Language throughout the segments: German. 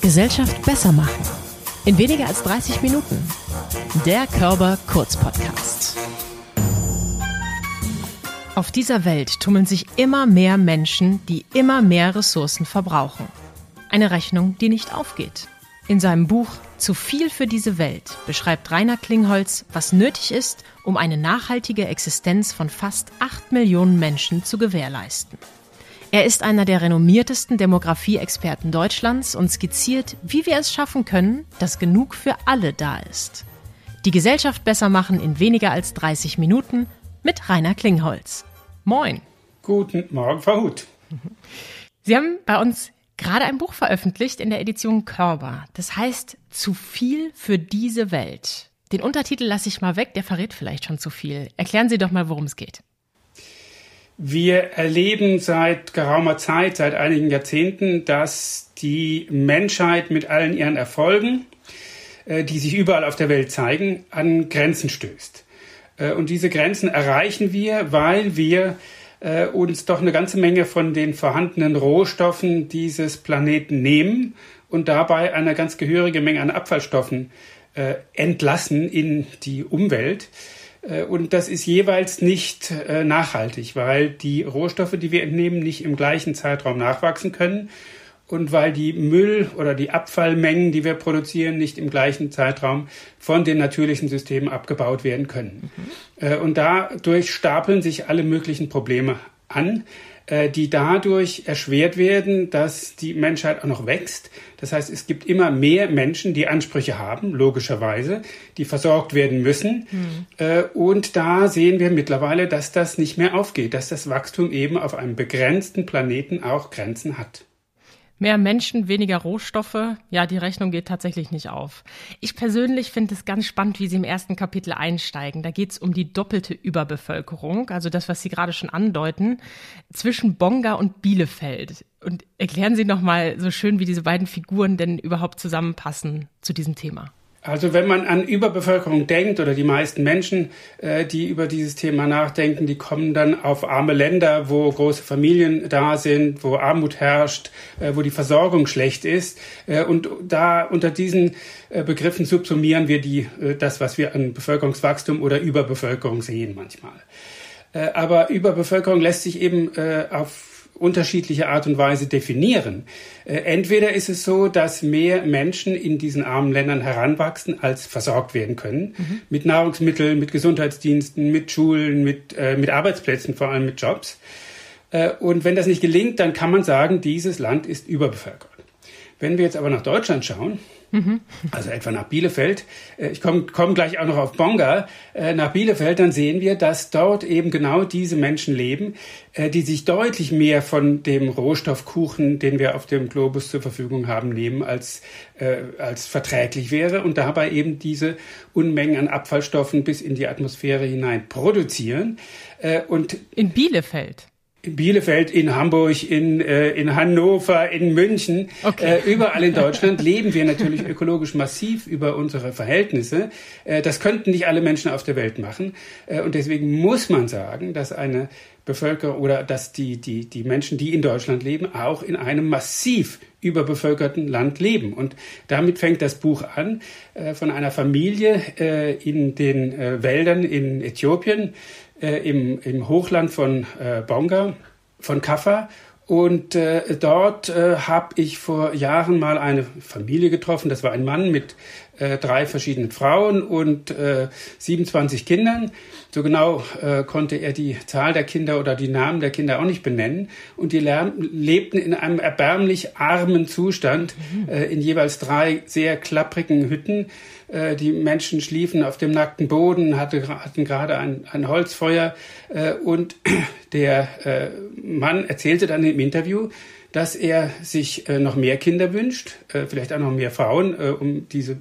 Gesellschaft besser machen. In weniger als 30 Minuten. Der Körper Kurz-Podcast. Auf dieser Welt tummeln sich immer mehr Menschen, die immer mehr Ressourcen verbrauchen. Eine Rechnung, die nicht aufgeht. In seinem Buch Zu viel für diese Welt beschreibt Rainer Klingholz, was nötig ist, um eine nachhaltige Existenz von fast 8 Millionen Menschen zu gewährleisten. Er ist einer der renommiertesten Demografie-Experten Deutschlands und skizziert, wie wir es schaffen können, dass genug für alle da ist. Die Gesellschaft besser machen in weniger als 30 Minuten mit Rainer Klingholz. Moin. Guten Morgen, Frau Huth. Sie haben bei uns gerade ein Buch veröffentlicht in der Edition Körber. Das heißt Zu viel für diese Welt. Den Untertitel lasse ich mal weg, der verrät vielleicht schon zu viel. Erklären Sie doch mal, worum es geht. Wir erleben seit geraumer Zeit, seit einigen Jahrzehnten, dass die Menschheit mit allen ihren Erfolgen, äh, die sich überall auf der Welt zeigen, an Grenzen stößt. Äh, und diese Grenzen erreichen wir, weil wir äh, uns doch eine ganze Menge von den vorhandenen Rohstoffen dieses Planeten nehmen und dabei eine ganz gehörige Menge an Abfallstoffen entlassen in die Umwelt. Äh, und das ist jeweils nicht äh, nachhaltig, weil die Rohstoffe, die wir entnehmen, nicht im gleichen Zeitraum nachwachsen können und weil die Müll- oder die Abfallmengen, die wir produzieren, nicht im gleichen Zeitraum von den natürlichen Systemen abgebaut werden können. Mhm. Und dadurch stapeln sich alle möglichen Probleme an. Äh, die dadurch erschwert werden, dass die Menschheit auch noch wächst. Das heißt, es gibt immer mehr Menschen, die Ansprüche haben, logischerweise, die versorgt werden müssen. Hm. Und da sehen wir mittlerweile, dass das nicht mehr aufgeht, dass das Wachstum eben auf einem begrenzten Planeten auch Grenzen hat. Mehr Menschen, weniger Rohstoffe. Ja, die Rechnung geht tatsächlich nicht auf. Ich persönlich finde es ganz spannend, wie Sie im ersten Kapitel einsteigen. Da geht es um die doppelte Überbevölkerung, also das, was Sie gerade schon andeuten, zwischen Bonga und Bielefeld. Und erklären Sie noch mal so schön, wie diese beiden Figuren denn überhaupt zusammenpassen zu diesem Thema. Also wenn man an Überbevölkerung denkt oder die meisten Menschen, äh, die über dieses Thema nachdenken, die kommen dann auf arme Länder, wo große Familien da sind, wo Armut herrscht, äh, wo die Versorgung schlecht ist. Äh, und da unter diesen äh, Begriffen subsumieren wir die, äh, das, was wir an Bevölkerungswachstum oder Überbevölkerung sehen manchmal. Äh, aber Überbevölkerung lässt sich eben auf unterschiedliche Art und Weise definieren. Äh, entweder ist es so, dass mehr Menschen in diesen armen Ländern heranwachsen, als versorgt werden können. Mhm. Mit Nahrungsmitteln, mit Gesundheitsdiensten, mit Schulen, mit, äh, mit Arbeitsplätzen, vor allem mit Jobs. Äh, und wenn das nicht gelingt, dann kann man sagen, dieses Land ist überbevölkert. Wenn wir jetzt aber nach Deutschland schauen, Mhm. Also etwa nach Bielefeld. Äh, ich komme komm gleich auch noch auf Bonga. Äh, nach Bielefeld, dann sehen wir, dass dort eben genau diese Menschen leben, äh, die sich deutlich mehr von dem Rohstoffkuchen, den wir auf dem Globus zur Verfügung haben, nehmen, als, als verträglich wäre und dabei eben diese Unmengen an Abfallstoffen bis in die Atmosphäre hinein produzieren. Und in Bielefeld? In Bielefeld, in Hamburg, in, äh, in Hannover, in München, okay. äh, überall in Deutschland leben wir natürlich ökologisch massiv über unsere Verhältnisse. Äh, das könnten nicht alle Menschen auf der Welt machen. Äh, und deswegen muss man sagen, dass eine Bevölkerung oder dass die, die, die Menschen, die in Deutschland leben, auch in einem massiv überbevölkerten Land leben. Und damit fängt das Buch an äh, von einer Familie äh, in den äh, Wäldern in Äthiopien, äh, im, im Hochland von äh, Bonga, von Kaffa. Und äh, dort äh, habe ich vor Jahren mal eine Familie getroffen. Das war ein Mann mit äh, drei verschiedenen Frauen und äh, 27 Kindern. So genau äh, konnte er die Zahl der Kinder oder die Namen der Kinder auch nicht benennen. Und die lebten in einem erbärmlich armen Zustand mhm. äh, in jeweils drei sehr klapprigen Hütten äh, die Menschen schliefen auf dem nackten Boden, hatte, hatten gerade ein, ein Holzfeuer äh, und der äh, Mann erzählte dann im Interview, dass er sich noch mehr Kinder wünscht, vielleicht auch noch mehr Frauen, um diese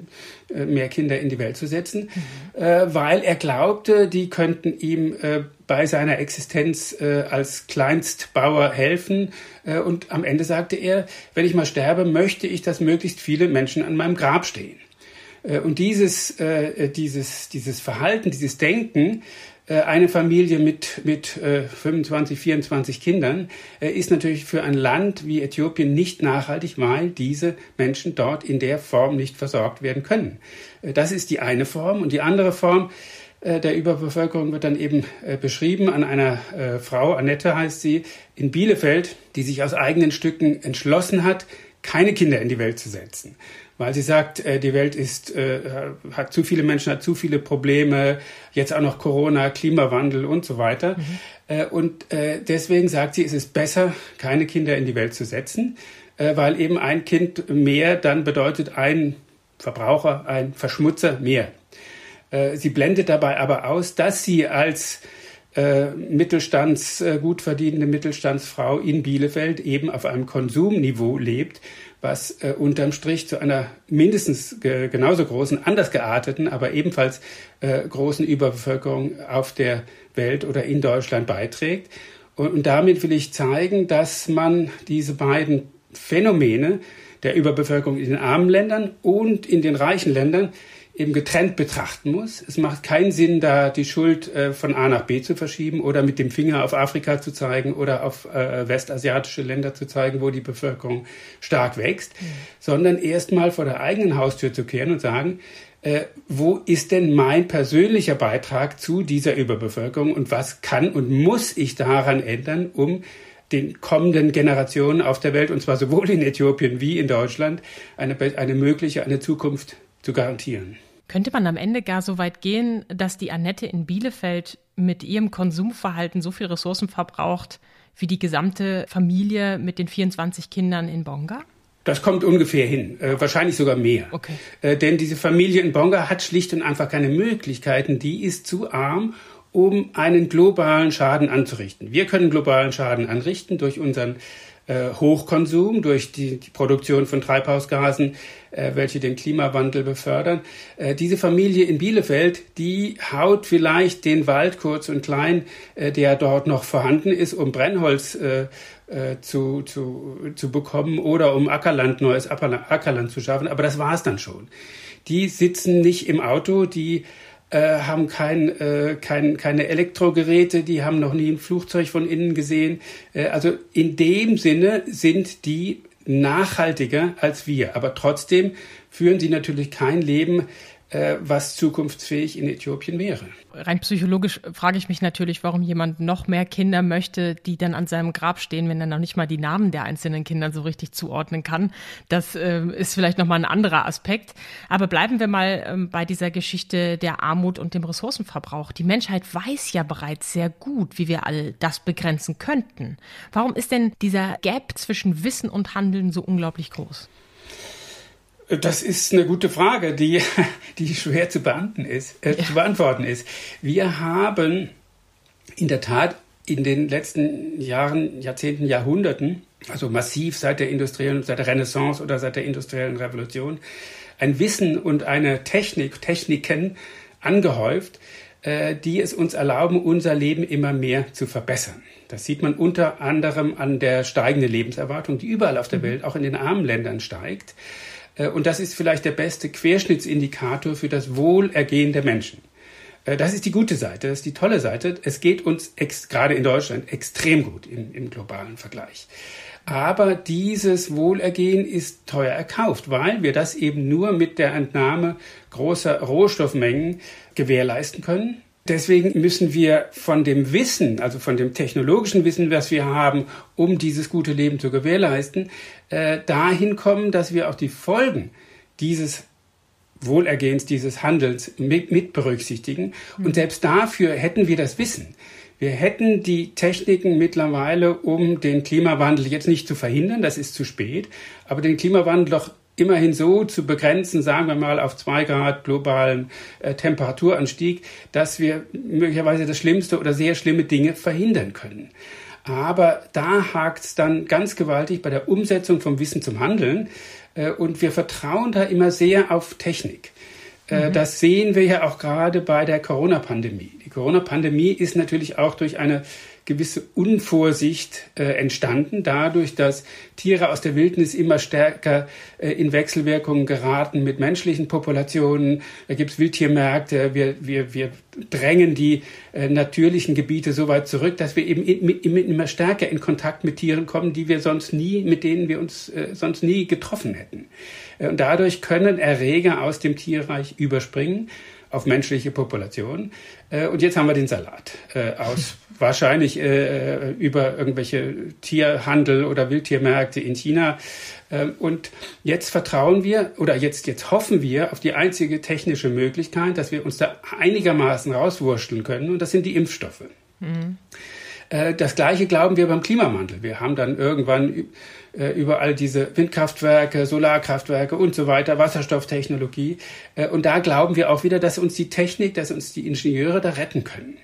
mehr Kinder in die Welt zu setzen, mhm. weil er glaubte, die könnten ihm bei seiner Existenz als Kleinstbauer helfen. und am Ende sagte er, wenn ich mal sterbe, möchte ich, dass möglichst viele Menschen an meinem Grab stehen. Äh, und dieses, äh, dieses, dieses Verhalten, dieses Denken äh, eine Familie mit, mit äh, 25, 24 Kindern äh, ist natürlich für ein Land wie Äthiopien nicht nachhaltig, weil diese Menschen dort in der Form nicht versorgt werden können. Äh, das ist die eine Form. Und die andere Form äh, der Überbevölkerung wird dann eben äh, beschrieben an einer Frau, Annette heißt sie, in Bielefeld, die sich aus eigenen Stücken entschlossen hat, keine Kinder in die Welt zu setzen weil sie sagt, äh, die Welt ist, äh, hat zu viele Menschen, hat zu viele Probleme, jetzt auch noch Corona, Klimawandel und so weiter. Mhm. Äh, und deswegen sagt sie, es ist besser, keine Kinder in die Welt zu setzen, weil eben ein Kind mehr dann bedeutet ein Verbraucher, ein Verschmutzer mehr. Sie blendet dabei aber aus, dass sie als Mittelstands, gut verdienende Mittelstandsfrau in Bielefeld eben auf einem Konsumniveau lebt, was äh, unterm Strich zu einer mindestens ge genauso großen, anders gearteten, aber ebenfalls äh, großen Überbevölkerung auf der Welt oder in Deutschland beiträgt. Und, und damit will ich zeigen, dass man diese beiden Phänomene der Überbevölkerung in den armen Ländern und in den reichen Ländern eben getrennt betrachten muss. Es macht keinen Sinn, da die Schuld äh, von A nach B zu verschieben oder mit dem Finger auf Afrika zu zeigen oder auf äh, westasiatische Länder zu zeigen, wo die Bevölkerung stark wächst, mhm. sondern erstmal vor der eigenen Haustür zu kehren und sagen, äh, wo ist denn mein persönlicher Beitrag zu dieser Überbevölkerung und was kann und muss ich daran ändern, um den kommenden Generationen auf der Welt, und zwar sowohl in Äthiopien wie in Deutschland, eine, eine mögliche, eine Zukunft zu garantieren. Könnte man am Ende gar so weit gehen, dass die Annette in Bielefeld mit ihrem Konsumverhalten so viel Ressourcen verbraucht wie die gesamte Familie mit den 24 Kindern in Bonga? Das kommt ungefähr hin, äh, wahrscheinlich sogar mehr. Okay. Äh, denn diese Familie in Bonga hat schlicht und einfach keine Möglichkeiten. Die ist zu arm, um einen globalen Schaden anzurichten. Wir können globalen Schaden anrichten durch unseren äh, Hochkonsum, durch die, die, Produktion von Treibhausgasen, äh, welche den Klimawandel befördern. Äh, diese Familie in Bielefeld, die haut vielleicht den Wald kurz und klein, äh, der dort noch vorhanden ist, um Brennholz äh, äh, zu, zu, zu bekommen oder um Ackerland, neues Ackerland zu schaffen. Aber das war es dann schon. Die sitzen nicht im Auto, die äh, haben kein, äh, kein, keine Elektrogeräte, die haben noch nie ein Flugzeug von innen gesehen. Äh, also in dem Sinne sind die nachhaltiger als wir. Aber trotzdem führen sie natürlich kein Leben, was zukunftsfähig in Äthiopien wäre. Rein psychologisch frage ich mich natürlich, warum jemand noch mehr Kinder möchte, die dann an seinem Grab stehen, wenn er noch nicht mal die Namen der einzelnen Kinder so richtig zuordnen kann. Das äh, ist vielleicht nochmal ein anderer Aspekt. Aber bleiben wir mal ähm, bei dieser Geschichte der Armut und dem Ressourcenverbrauch. Die Menschheit weiß ja bereits sehr gut, wie wir all das begrenzen könnten. Warum ist denn dieser Gap zwischen Wissen und Handeln so unglaublich groß? Das ist eine gute Frage, die, die schwer zu beantworten ist. Äh, ja. zu beantworten ist. Wir haben in der Tat in den letzten Jahren, Jahrzehnten, Jahrhunderten, also massiv seit der industriellen, seit der Renaissance oder seit der industriellen Revolution, ein Wissen und eine Technik, Techniken angehäuft, äh, die es uns erlauben, unser Leben immer mehr zu verbessern. Das sieht man unter anderem an der steigenden Lebenserwartung, die überall auf der mhm. Welt, auch in den armen Ländern steigt. Äh, und das ist vielleicht der beste Querschnittsindikator für das Wohlergehen der Menschen. Äh, das ist die gute Seite, das ist die tolle Seite. Es geht uns gerade in Deutschland extrem gut im, im globalen Vergleich. Aber dieses Wohlergehen ist teuer erkauft, weil wir das eben nur mit der Entnahme großer Rohstoffmengen gewährleisten können deswegen müssen wir von dem Wissen, also von dem technologischen Wissen, was wir haben, um dieses gute Leben zu gewährleisten, äh, dahin kommen, dass wir auch die Folgen dieses Wohlergehens, dieses Handelns mit, mit berücksichtigen. Und mhm. selbst dafür hätten wir das Wissen. Wir hätten die Techniken mittlerweile, um den Klimawandel jetzt nicht zu verhindern, das ist zu spät, aber den Klimawandel doch immerhin so zu begrenzen, sagen wir mal auf zwei Grad globalen äh, Temperaturanstieg, dass wir möglicherweise das Schlimmste oder sehr schlimme Dinge verhindern können. Aber da hakt es dann ganz gewaltig bei der Umsetzung vom Wissen zum Handeln. Äh, und wir vertrauen da immer sehr auf Technik. Äh, mhm. Das sehen wir ja auch gerade bei der Corona-Pandemie. Die Corona-Pandemie ist natürlich auch durch eine gewisse Unvorsicht äh, entstanden, dadurch, dass Tiere aus der Wildnis immer stärker äh, in Wechselwirkungen geraten mit menschlichen Populationen. Da gibt es Wildtiermärkte, wir, wir, wir drängen die äh, natürlichen Gebiete so weit zurück, dass wir eben immer stärker in Kontakt mit Tieren kommen, die wir sonst nie, mit denen wir uns äh, sonst nie getroffen hätten. Äh, und dadurch können Erreger aus dem Tierreich überspringen auf menschliche Populationen. Äh, und jetzt haben wir den Salat äh, aus wahrscheinlich äh, über irgendwelche Tierhandel oder Wildtiermärkte in China. Ähm, und jetzt vertrauen wir oder jetzt, jetzt hoffen wir auf die einzige technische Möglichkeit, dass wir uns da einigermaßen rauswurschteln können. Und das sind die Impfstoffe. Mhm. Das Gleiche glauben wir beim Klimawandel. Wir haben dann irgendwann äh, überall diese Windkraftwerke, Solarkraftwerke und so weiter, Wasserstofftechnologie. Äh, und da glauben wir auch wieder, dass uns die Technik, dass uns die Ingenieure da retten können.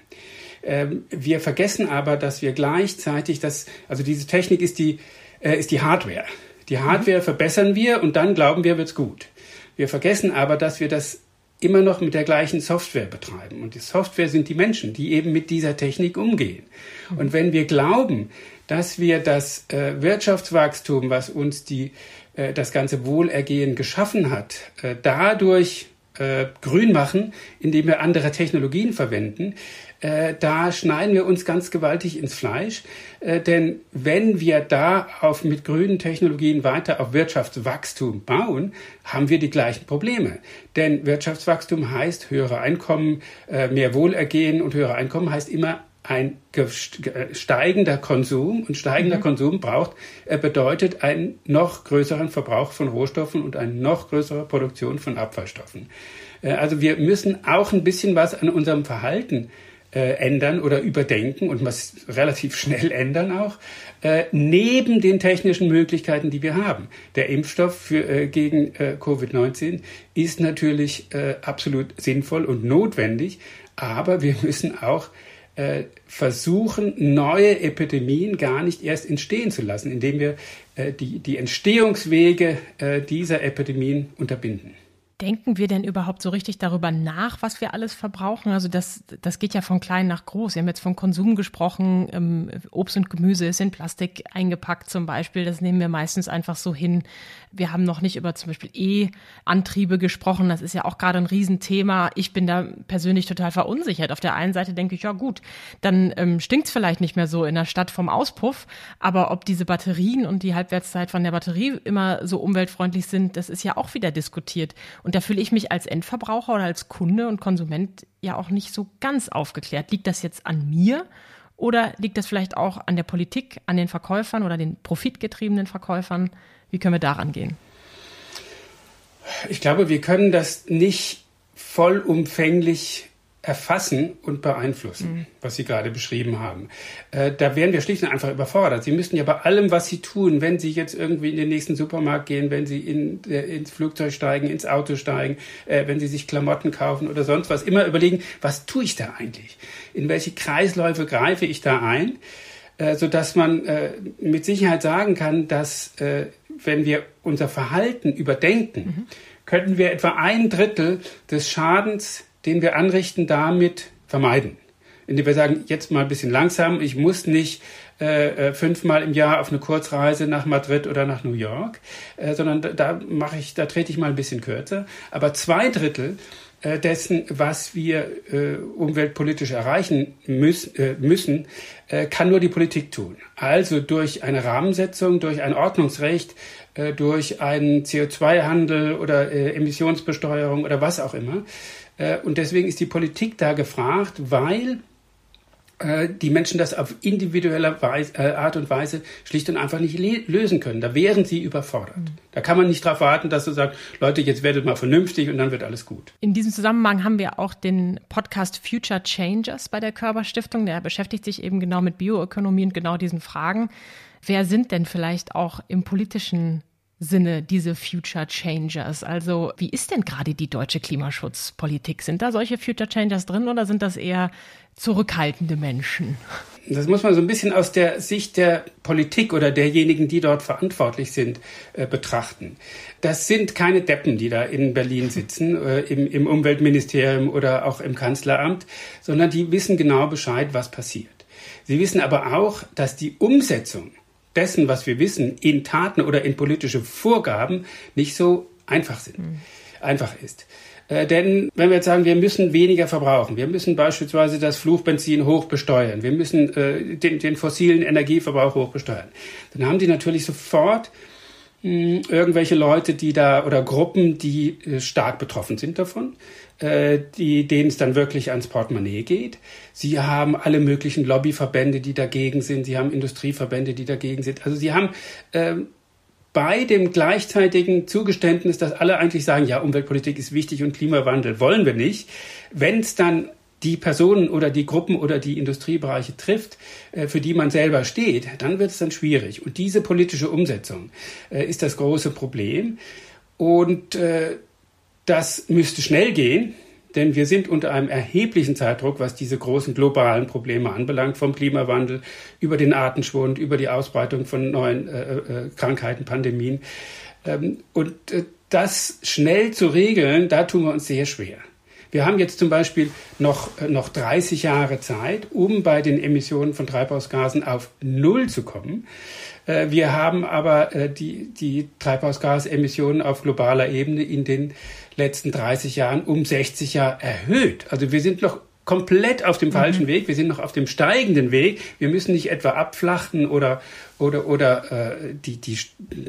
Ähm, wir vergessen aber, dass wir gleichzeitig das, also diese Technik ist die, äh, ist die Hardware. Die Hardware mhm. verbessern wir und dann glauben wir, wird's gut. Wir vergessen aber, dass wir das immer noch mit der gleichen Software betreiben. Und die Software sind die Menschen, die eben mit dieser Technik umgehen. Und wenn wir glauben, dass wir das äh, Wirtschaftswachstum, was uns die, äh, das ganze Wohlergehen geschaffen hat, äh, dadurch äh, grün machen, indem wir andere Technologien verwenden, äh, da schneiden wir uns ganz gewaltig ins Fleisch. Äh, denn wenn wir da auf, mit grünen Technologien weiter auf Wirtschaftswachstum bauen, haben wir die gleichen Probleme. Denn Wirtschaftswachstum heißt höhere Einkommen, mehr Wohlergehen und höhere Einkommen heißt immer ein steigender Konsum und steigender mhm. Konsum braucht, äh, bedeutet einen noch größeren Verbrauch von Rohstoffen und eine noch größere Produktion von Abfallstoffen. Äh, also wir müssen auch ein bisschen was an unserem Verhalten äh, ändern oder überdenken und was relativ schnell ändern auch, äh, neben den technischen Möglichkeiten, die wir haben. Der Impfstoff für, äh, gegen äh, Covid-19 ist natürlich äh, absolut sinnvoll und notwendig, aber wir müssen auch äh, versuchen, neue Epidemien gar nicht erst entstehen zu lassen, indem wir äh, die, die Entstehungswege äh, dieser Epidemien unterbinden. Denken wir denn überhaupt so richtig darüber nach, was wir alles verbrauchen? Also das, das geht ja von klein nach groß. Wir haben jetzt von Konsum gesprochen. Ähm, Obst und Gemüse ist in Plastik eingepackt zum Beispiel. Das nehmen wir meistens einfach so hin. Wir haben noch nicht über zum Beispiel E-Antriebe gesprochen. Das ist ja auch gerade ein Riesenthema. Ich bin da persönlich total verunsichert. Auf der einen Seite denke ich, ja gut, dann ähm, stinkt es vielleicht nicht mehr so in der Stadt vom Auspuff. Aber ob diese Batterien und die Halbwertszeit von der Batterie immer so umweltfreundlich sind, das ist ja auch wieder diskutiert. Und da fühle ich mich als Endverbraucher oder als Kunde und Konsument ja auch nicht so ganz aufgeklärt. Liegt das jetzt an mir oder liegt das vielleicht auch an der Politik, an den Verkäufern oder den profitgetriebenen Verkäufern? Wie können wir daran gehen? Ich glaube, wir können das nicht vollumfänglich erfassen und beeinflussen, mhm. was Sie gerade beschrieben haben. Äh, da wären wir schlicht und einfach überfordert. Sie müssten ja bei allem, was Sie tun, wenn Sie jetzt irgendwie in den nächsten Supermarkt gehen, wenn Sie in, äh, ins Flugzeug steigen, ins Auto steigen, äh, wenn Sie sich Klamotten kaufen oder sonst was, immer überlegen, was tue ich da eigentlich? In welche Kreisläufe greife ich da ein? Äh, so dass man äh, mit Sicherheit sagen kann, dass äh, wenn wir unser Verhalten überdenken, mhm. könnten wir etwa ein Drittel des Schadens den wir anrichten, damit vermeiden. Indem wir sagen, jetzt mal ein bisschen langsam, ich muss nicht äh, äh, fünfmal im Jahr auf eine Kurzreise nach Madrid oder nach New York, äh, sondern da, da mache ich, da trete ich mal ein bisschen kürzer. Aber zwei Drittel äh, dessen, was wir äh, umweltpolitisch erreichen müß, äh, müssen, äh, kann nur die Politik tun. Also durch eine Rahmensetzung, durch ein Ordnungsrecht, äh, durch einen CO2-Handel oder äh, Emissionsbesteuerung oder was auch immer. Äh, und deswegen ist die Politik da gefragt, weil äh, die Menschen das auf individuelle Weise, äh, Art und Weise schlicht und einfach nicht lösen können. Da wären sie überfordert. Mhm. Da kann man nicht darauf warten, dass du sagst, Leute, jetzt werdet mal vernünftig und dann wird alles gut. In diesem Zusammenhang haben wir auch den Podcast Future Changers bei der Körperstiftung. Der beschäftigt sich eben genau mit Bioökonomie und genau diesen Fragen. Wer sind denn vielleicht auch im politischen Sinne diese Future Changers? Also wie ist denn gerade die deutsche Klimaschutzpolitik? Sind da solche Future Changers drin oder sind das eher zurückhaltende Menschen? Das muss man so ein bisschen aus der Sicht der Politik oder derjenigen, die dort verantwortlich sind, äh, betrachten. Das sind keine Deppen, die da in Berlin sitzen, äh, im, im Umweltministerium oder auch im Kanzleramt, sondern die wissen genau Bescheid, was passiert. Sie wissen aber auch, dass die Umsetzung dessen, was wir wissen, in Taten oder in politische Vorgaben nicht so einfach sind, mhm. einfach ist. Äh, denn wenn wir jetzt sagen, wir müssen weniger verbrauchen, wir müssen beispielsweise das Fluchbenzin hoch besteuern, wir müssen äh, den, den fossilen Energieverbrauch hoch besteuern, dann haben die natürlich sofort mh, irgendwelche Leute, die da oder Gruppen, die äh, stark betroffen sind davon, äh, die, denen es dann wirklich ans Portemonnaie geht. Sie haben alle möglichen Lobbyverbände, die dagegen sind. Sie haben Industrieverbände, die dagegen sind. Also sie haben äh, bei dem gleichzeitigen Zugeständnis, dass alle eigentlich sagen, ja, Umweltpolitik ist wichtig und Klimawandel wollen wir nicht, wenn es dann die Personen oder die Gruppen oder die Industriebereiche trifft, äh, für die man selber steht, dann wird es dann schwierig. Und diese politische Umsetzung äh, ist das große Problem. Und das müsste schnell gehen denn wir sind unter einem erheblichen Zeitdruck, was diese großen globalen Probleme anbelangt, vom Klimawandel über den Artenschwund, über die Ausbreitung von neuen äh, äh, Krankheiten, Pandemien. Ähm, und äh, das schnell zu regeln, da tun wir uns sehr schwer. Wir haben jetzt zum Beispiel noch, äh, noch 30 Jahre Zeit, um bei den Emissionen von Treibhausgasen auf Null zu kommen. Äh, wir haben aber äh, die, die Treibhausgasemissionen auf globaler Ebene in den letzten 30 Jahren um 60 Jahre erhöht. Also wir sind noch komplett auf dem falschen mhm. Weg. Wir sind noch auf dem steigenden Weg. Wir müssen nicht etwa abflachen oder oder oder äh, die die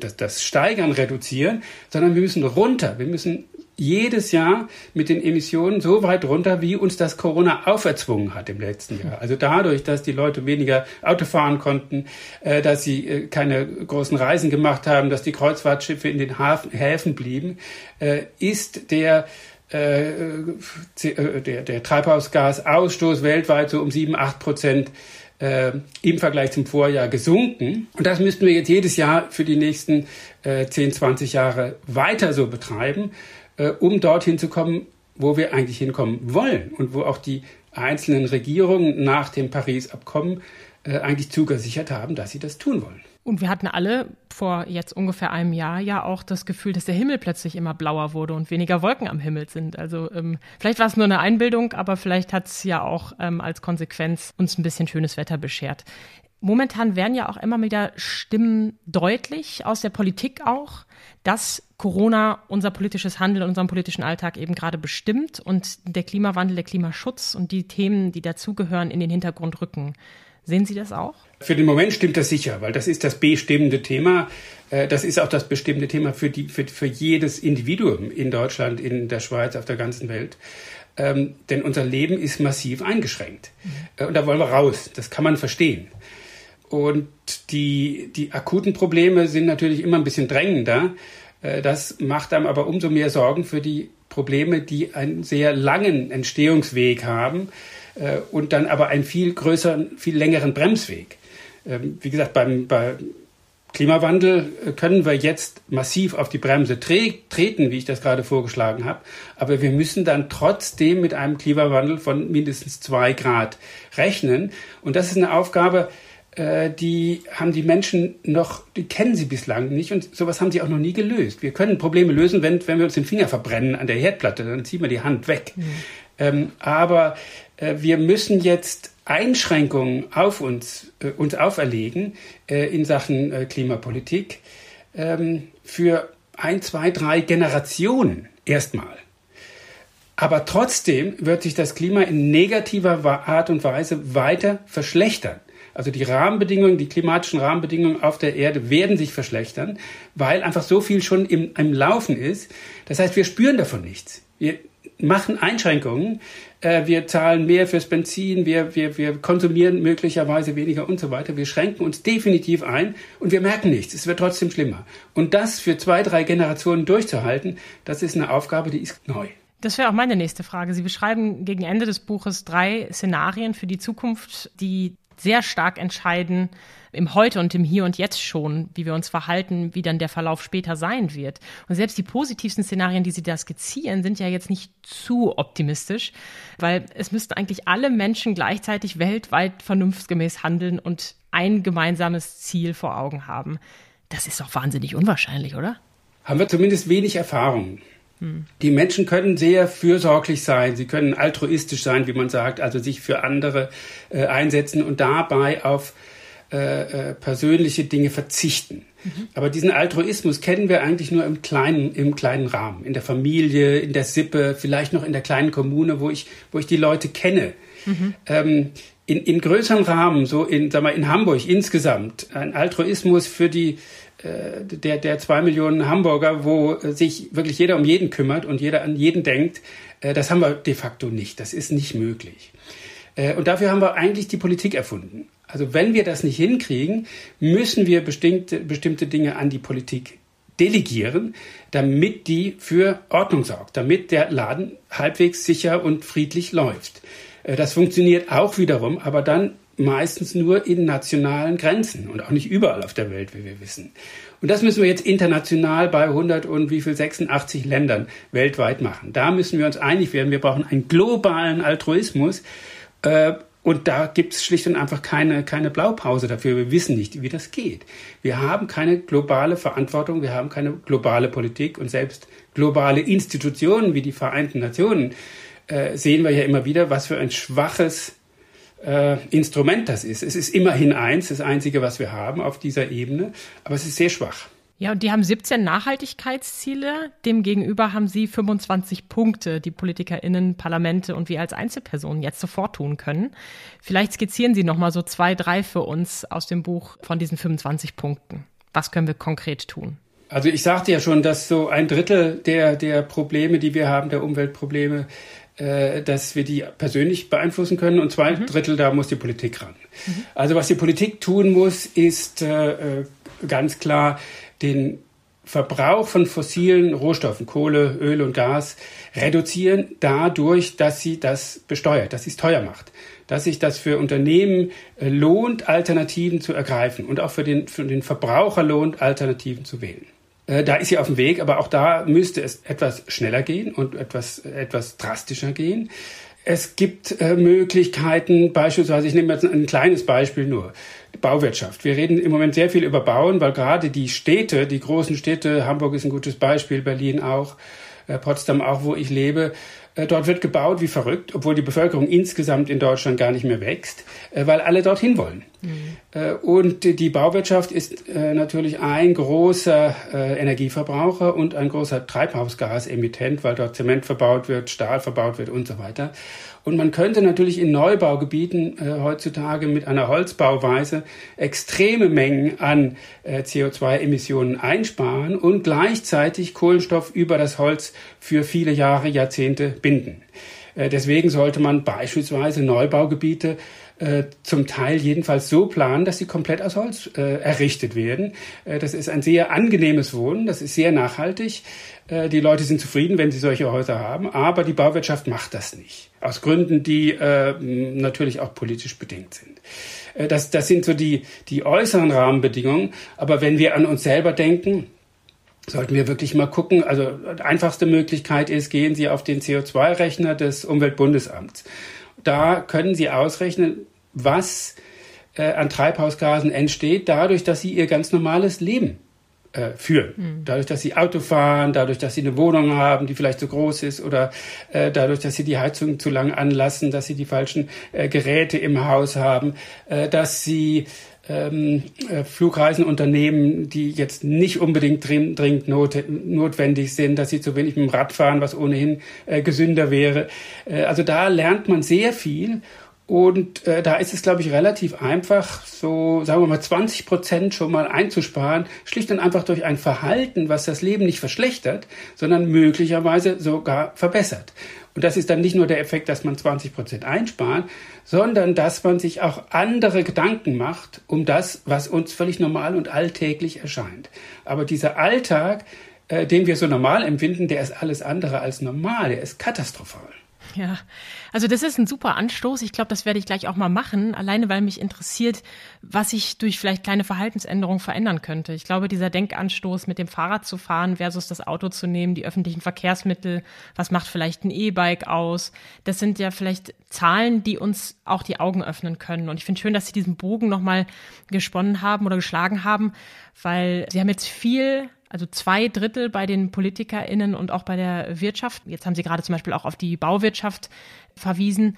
das, das Steigern reduzieren, sondern wir müssen runter. Wir müssen jedes Jahr mit den Emissionen so weit runter, wie uns das Corona auferzwungen hat im letzten Jahr. Also dadurch, dass die Leute weniger Auto fahren konnten, äh, dass sie äh, keine großen Reisen gemacht haben, dass die Kreuzfahrtschiffe in den Hafen, Häfen blieben, äh, ist der äh, äh, der, der Treibhausgasausstoß weltweit so um sieben, acht Prozent äh, im Vergleich zum Vorjahr gesunken. Und das müssten wir jetzt jedes Jahr für die nächsten äh, 10, 20 Jahre weiter so betreiben äh, um dorthin zu kommen, wo wir eigentlich hinkommen wollen und wo auch die einzelnen Regierungen nach dem Paris-Abkommen äh, eigentlich zugesichert haben, dass sie das tun wollen. Und wir hatten alle vor jetzt ungefähr einem Jahr ja auch das Gefühl, dass der Himmel plötzlich immer blauer wurde und weniger Wolken am Himmel sind. Also ähm, vielleicht war es nur eine Einbildung, aber vielleicht hat es ja auch ähm, als Konsequenz uns ein bisschen schönes Wetter beschert. Momentan werden ja auch immer wieder Stimmen deutlich aus der Politik auch, dass Corona unser politisches Handeln, unseren politischen Alltag eben gerade bestimmt und der Klimawandel, der Klimaschutz und die Themen, die dazugehören, in den Hintergrund rücken. Sehen Sie das auch? Für den Moment stimmt das sicher, weil das ist das bestimmende Thema. Äh, das ist auch das bestimmende Thema für, die, für, für jedes Individuum in Deutschland, in der Schweiz, auf der ganzen Welt. Ähm, denn unser Leben ist massiv eingeschränkt. Mhm. Und da wollen wir raus. Das kann man verstehen. Und die, die akuten Probleme sind natürlich immer ein bisschen drängender. Äh, das macht einem aber umso mehr Sorgen für die Probleme, die einen sehr langen Entstehungsweg haben äh, und dann aber einen viel größeren, viel längeren Bremsweg. Ähm, wie gesagt, beim, beim Klimawandel äh, können wir jetzt massiv auf die Bremse tre treten, wie ich das gerade vorgeschlagen habe. Aber wir müssen dann trotzdem mit einem Klimawandel von mindestens zwei Grad rechnen. Und das ist eine Aufgabe, äh, die haben die Menschen noch, die kennen sie bislang nicht und sowas haben sie auch noch nie gelöst. Wir können Probleme lösen, wenn, wenn wir uns den Finger verbrennen an der Herdplatte, dann ziehen wir die Hand weg. Mhm. Ähm, aber wir müssen jetzt Einschränkungen auf uns, äh, uns auferlegen äh, in Sachen äh, Klimapolitik ähm, für ein, zwei, drei Generationen erstmal. Aber trotzdem wird sich das Klima in negativer Art und Weise weiter verschlechtern. Also die Rahmenbedingungen, die klimatischen Rahmenbedingungen auf der Erde werden sich verschlechtern, weil einfach so viel schon im, im Laufen ist. Das heißt, wir spüren davon nichts. Wir machen Einschränkungen, äh, wir zahlen mehr fürs Benzin, wir, wir, wir konsumieren möglicherweise weniger und so weiter. Wir schränken uns definitiv ein und wir merken nichts. Es wird trotzdem schlimmer. Und das für zwei, drei Generationen durchzuhalten, das ist eine Aufgabe, die ist neu. Das wäre auch meine nächste Frage. Sie beschreiben gegen Ende des Buches drei Szenarien für die Zukunft, die sehr stark entscheiden im Heute und im Hier und Jetzt schon, wie wir uns verhalten, wie dann der Verlauf später sein wird. Und selbst die positivsten Szenarien, die Sie da skizzieren, sind ja jetzt nicht zu optimistisch, weil es müssten eigentlich alle Menschen gleichzeitig weltweit vernunftsgemäß handeln und ein gemeinsames Ziel vor Augen haben. Das ist doch wahnsinnig unwahrscheinlich, oder? Haben wir zumindest wenig Erfahrung. Die Menschen können sehr fürsorglich sein, sie können altruistisch sein, wie man sagt, also sich für andere äh, einsetzen und dabei auf äh, äh, persönliche Dinge verzichten. Mhm. Aber diesen Altruismus kennen wir eigentlich nur im kleinen, im kleinen Rahmen, in der Familie, in der Sippe, vielleicht noch in der kleinen Kommune, wo ich, wo ich die Leute kenne. Mhm. Ähm, in, in größerem Rahmen, so in, sag mal, in Hamburg insgesamt, ein Altruismus für die, äh, der, der zwei Millionen Hamburger, wo sich wirklich jeder um jeden kümmert und jeder an jeden denkt, äh, das haben wir de facto nicht. Das ist nicht möglich. Äh, und dafür haben wir eigentlich die Politik erfunden. Also wenn wir das nicht hinkriegen, müssen wir bestimmte, bestimmte Dinge an die Politik delegieren, damit die für Ordnung sorgt, damit der Laden halbwegs sicher und friedlich läuft. Äh, das funktioniert auch wiederum, aber dann meistens nur in nationalen Grenzen und auch nicht überall auf der Welt, wie wir wissen. Und das müssen wir jetzt international bei 100 und wie viel 86 Ländern weltweit machen. Da müssen wir uns einig werden. Wir brauchen einen globalen Altruismus. Äh, und da gibt es schlicht und einfach keine, keine Blaupause dafür. Wir wissen nicht, wie das geht. Wir haben keine globale Verantwortung, wir haben keine globale Politik und selbst globale Institutionen wie die Vereinten Nationen äh, sehen wir ja immer wieder, was für ein schwaches äh, Instrument das ist. Es ist immerhin eins, das einzige, was wir haben auf dieser Ebene, aber es ist sehr schwach. Ja, und die haben 17 Nachhaltigkeitsziele. Demgegenüber haben sie 25 Punkte, die PolitikerInnen, Parlamente und wir als Einzelpersonen jetzt sofort tun können. Vielleicht skizzieren Sie noch mal so zwei, drei für uns aus dem Buch von diesen 25 Punkten. Was können wir konkret tun? Also ich sagte ja schon, dass so ein Drittel der, der Probleme, die wir haben, der Umweltprobleme, dass wir die persönlich beeinflussen können und zwei mhm. Drittel, da muss die Politik ran. Mhm. Also was die Politik tun muss, ist äh, äh, ganz klar den Verbrauch von fossilen Rohstoffen, Kohle, Öl und Gas, reduzieren dadurch, dass sie das besteuert, dass sie es teuer macht, dass sich das für Unternehmen äh, lohnt, Alternativen zu ergreifen und auch für den, für den Verbraucher lohnt, Alternativen zu wählen. Äh, da ist sie auf dem Weg, aber auch da müsste es etwas schneller gehen und etwas, etwas drastischer gehen. Es gibt äh, Möglichkeiten, beispielsweise, ich nehme jetzt ein kleines Beispiel nur, Bauwirtschaft. Wir reden im Moment sehr viel über Bauen, weil gerade die Städte, die großen Städte, Hamburg ist ein gutes Beispiel, Berlin auch, äh, Potsdam auch, wo ich lebe, äh, dort wird gebaut wie verrückt, obwohl die Bevölkerung insgesamt in Deutschland gar nicht mehr wächst, äh, weil alle dorthin wollen. Mhm. Und die Bauwirtschaft ist natürlich ein großer Energieverbraucher und ein großer Treibhausgasemittent, weil dort Zement verbaut wird, Stahl verbaut wird und so weiter. Und man könnte natürlich in Neubaugebieten äh, heutzutage mit einer Holzbauweise extreme Mengen an äh, CO2-Emissionen einsparen und gleichzeitig Kohlenstoff über das Holz für viele Jahre, Jahrzehnte binden. Äh, deswegen sollte man beispielsweise Neubaugebiete äh, zum Teil jedenfalls so planen, dass sie komplett aus Holz äh, errichtet werden. Äh, das ist ein sehr angenehmes Wohnen, das ist sehr nachhaltig. Äh, die Leute sind zufrieden, wenn sie solche Häuser haben, aber die Bauwirtschaft macht das nicht. Aus Gründen, die äh, natürlich auch politisch bedingt sind. Äh, das, das sind so die, die äußeren Rahmenbedingungen. Aber wenn wir an uns selber denken, sollten wir wirklich mal gucken. Also einfachste Möglichkeit ist, gehen Sie auf den CO2-Rechner des Umweltbundesamts. Da können Sie ausrechnen, was äh, an Treibhausgasen entsteht, dadurch, dass Sie Ihr ganz normales Leben äh, führen. Mhm. Dadurch, dass sie Auto fahren, dadurch, dass sie eine Wohnung haben, die vielleicht zu groß ist oder äh, dadurch, dass sie die Heizung zu lang anlassen, dass sie die falschen äh, Geräte im Haus haben, äh, dass sie ähm, äh, Flugreisen unternehmen, die jetzt nicht unbedingt dringend not, notwendig sind, dass sie zu wenig mit dem Rad fahren, was ohnehin äh, gesünder wäre. Äh, also da lernt man sehr viel und äh, da ist es, glaube ich, relativ einfach, so sagen wir mal 20 Prozent schon mal einzusparen, schlicht und einfach durch ein Verhalten, was das Leben nicht verschlechtert, sondern möglicherweise sogar verbessert. Und das ist dann nicht nur der Effekt, dass man 20 Prozent einspart, sondern dass man sich auch andere Gedanken macht um das, was uns völlig normal und alltäglich erscheint. Aber dieser Alltag, äh, den wir so normal empfinden, der ist alles andere als normal, der ist katastrophal. Ja, also das ist ein super Anstoß. Ich glaube, das werde ich gleich auch mal machen, alleine weil mich interessiert, was sich durch vielleicht kleine Verhaltensänderungen verändern könnte. Ich glaube, dieser Denkanstoß, mit dem Fahrrad zu fahren versus das Auto zu nehmen, die öffentlichen Verkehrsmittel, was macht vielleicht ein E-Bike aus, das sind ja vielleicht Zahlen, die uns auch die Augen öffnen können. Und ich finde schön, dass Sie diesen Bogen nochmal gesponnen haben oder geschlagen haben, weil Sie haben jetzt viel Also zwei Drittel bei den PolitikerInnen und auch bei der Wirtschaft. Jetzt haben Sie gerade zum Beispiel auch auf die Bauwirtschaft verwiesen.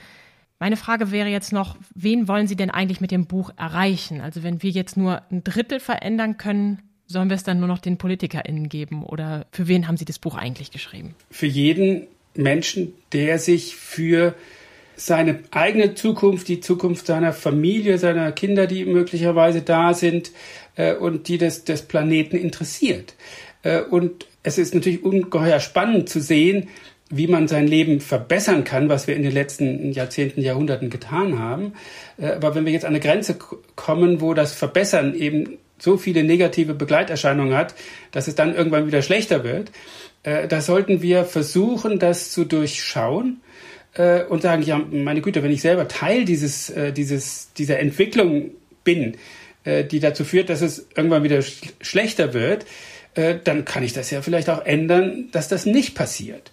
Meine Frage wäre jetzt noch, wen wollen Sie denn eigentlich mit dem Buch erreichen? Also wenn wir jetzt nur ein Drittel verändern können, sollen wir es dann nur noch den PolitikerInnen geben? Oder für wen haben Sie das Buch eigentlich geschrieben? Für jeden Menschen, der sich für seine eigene Zukunft, die Zukunft seiner Familie, seiner Kinder, die möglicherweise da sind äh, und die des, des Planeten interessiert. Äh, und es ist natürlich ungeheuer spannend zu sehen, wie man sein Leben verbessern kann, was wir in den letzten Jahrzehnten, Jahrhunderten getan haben. Äh, aber wenn wir jetzt an eine Grenze kommen, wo das Verbessern eben so viele negative Begleiterscheinungen hat, dass es dann irgendwann wieder schlechter wird, äh, da sollten wir versuchen, das zu durchschauen äh, und sagen, ja, meine Güte, wenn ich selber Teil dieses, dieses, dieser Entwicklung bin, die dazu führt, dass es irgendwann wieder schlechter wird, dann kann ich das ja vielleicht auch ändern, dass das nicht passiert.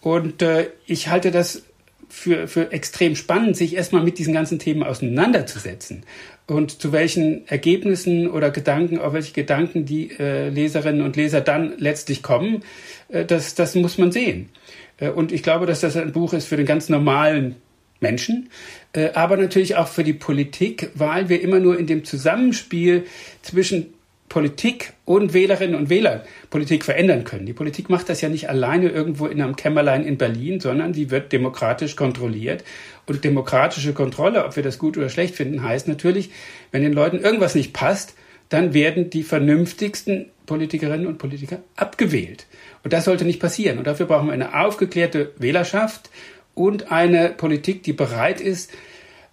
Und äh, ich halte das für, für extrem spannend, sich erstmal mit diesen ganzen Themen auseinanderzusetzen und zu welchen Ergebnissen oder Gedanken, auf welche Gedanken die äh, Leserinnen und Leser dann letztlich kommen, äh, das, das muss man sehen. Äh, und ich glaube, dass das ein Buch ist für den ganz normalen Menschen, äh, aber natürlich auch für die Politik, weil wir immer nur in dem Zusammenspiel zwischen Politik und Wählerinnen und Wähler Politik verändern können. Die Politik macht das ja nicht alleine irgendwo in einem Kämmerlein in Berlin, sondern sie wird demokratisch kontrolliert. Und demokratische Kontrolle, ob wir das gut oder schlecht finden, heißt natürlich, wenn den Leuten irgendwas nicht passt, dann werden die vernünftigsten Politikerinnen und Politiker abgewählt. Und das sollte nicht passieren. Und dafür brauchen wir eine aufgeklärte Wählerschaft und eine Politik, die bereit ist,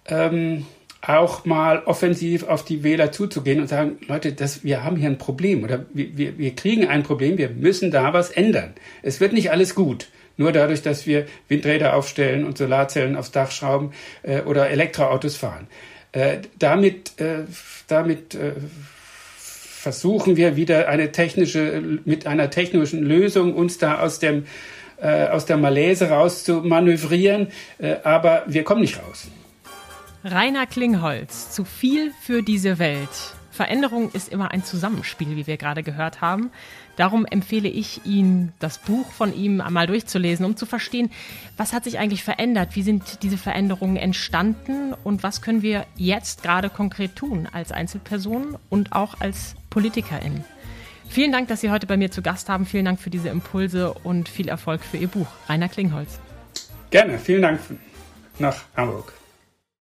ähm, auch mal offensiv auf die Wähler zuzugehen und sagen, Leute, das, wir haben hier ein Problem oder wir, wir, wir kriegen ein Problem, wir müssen da was ändern. Es wird nicht alles gut. Nur dadurch, dass wir Windräder aufstellen und Solarzellen aufs Dach schrauben äh, oder Elektroautos fahren. Äh, damit äh, damit äh, versuchen wir wieder eine technische, mit einer technischen Lösung uns da aus dem äh, aus der Malaise raus zu manövrieren, äh, aber wir kommen nicht raus. Rainer Klingholz, zu viel für diese Welt. Veränderung ist immer ein Zusammenspiel, wie wir gerade gehört haben. Darum empfehle ich Ihnen, das Buch von ihm einmal durchzulesen, um zu verstehen, was hat sich eigentlich verändert, wie sind diese Veränderungen entstanden und was können wir jetzt gerade konkret tun als Einzelpersonen und auch als Politikerin. Vielen Dank, dass Sie heute bei mir zu Gast haben. Vielen Dank für diese Impulse und viel Erfolg für Ihr Buch. Rainer Klingholz. Gerne, vielen Dank nach Hamburg.